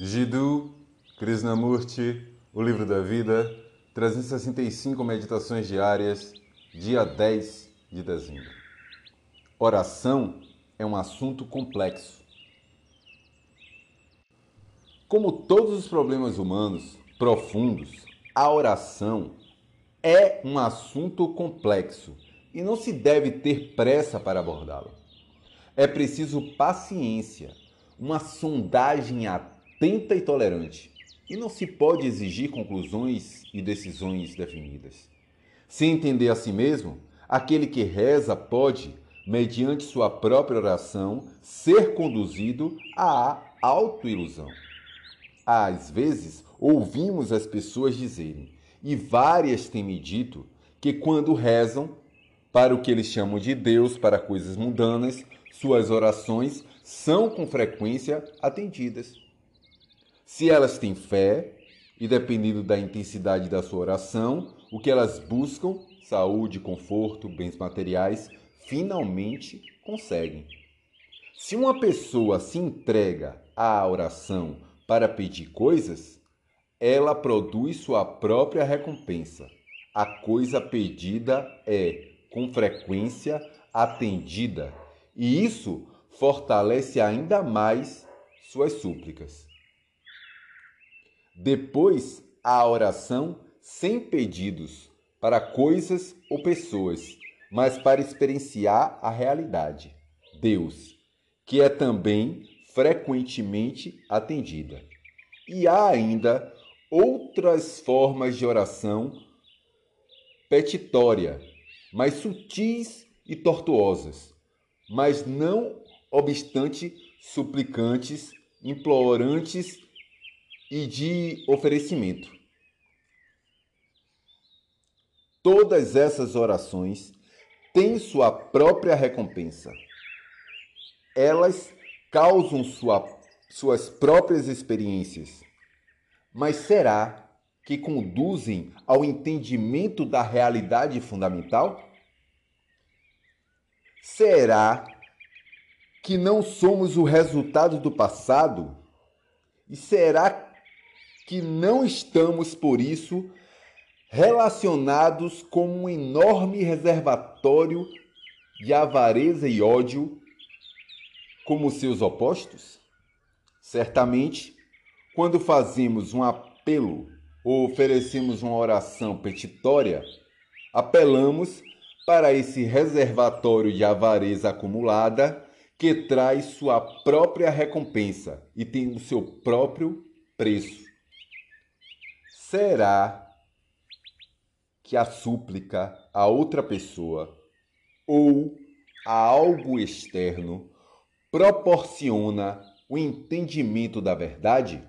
Jiddu Krishnamurti, O Livro da Vida, 365 Meditações Diárias, dia 10 de dezembro. Oração é um assunto complexo. Como todos os problemas humanos profundos, a oração é um assunto complexo e não se deve ter pressa para abordá-lo. É preciso paciência, uma sondagem atenta e tolerante, e não se pode exigir conclusões e decisões definidas. Se entender a si mesmo, aquele que reza pode, mediante sua própria oração, ser conduzido à autoilusão. Às vezes, ouvimos as pessoas dizerem, e várias têm me dito, que quando rezam, para o que eles chamam de Deus, para coisas mundanas, suas orações são com frequência atendidas. Se elas têm fé, e dependendo da intensidade da sua oração, o que elas buscam, saúde, conforto, bens materiais, finalmente conseguem. Se uma pessoa se entrega à oração para pedir coisas, ela produz sua própria recompensa. A coisa pedida é, com frequência, atendida, e isso fortalece ainda mais suas súplicas. Depois, a oração sem pedidos para coisas ou pessoas, mas para experienciar a realidade, Deus, que é também frequentemente atendida. E há ainda outras formas de oração petitória, mais sutis e tortuosas, mas não obstante suplicantes, implorantes e de oferecimento. Todas essas orações têm sua própria recompensa. Elas causam sua, suas próprias experiências. Mas será que conduzem ao entendimento da realidade fundamental? Será que não somos o resultado do passado? E será que não estamos, por isso, relacionados com um enorme reservatório de avareza e ódio como seus opostos? Certamente, quando fazemos um apelo ou oferecemos uma oração petitória, apelamos para esse reservatório de avareza acumulada que traz sua própria recompensa e tem o seu próprio preço. Será que a súplica a outra pessoa ou a algo externo proporciona o entendimento da verdade?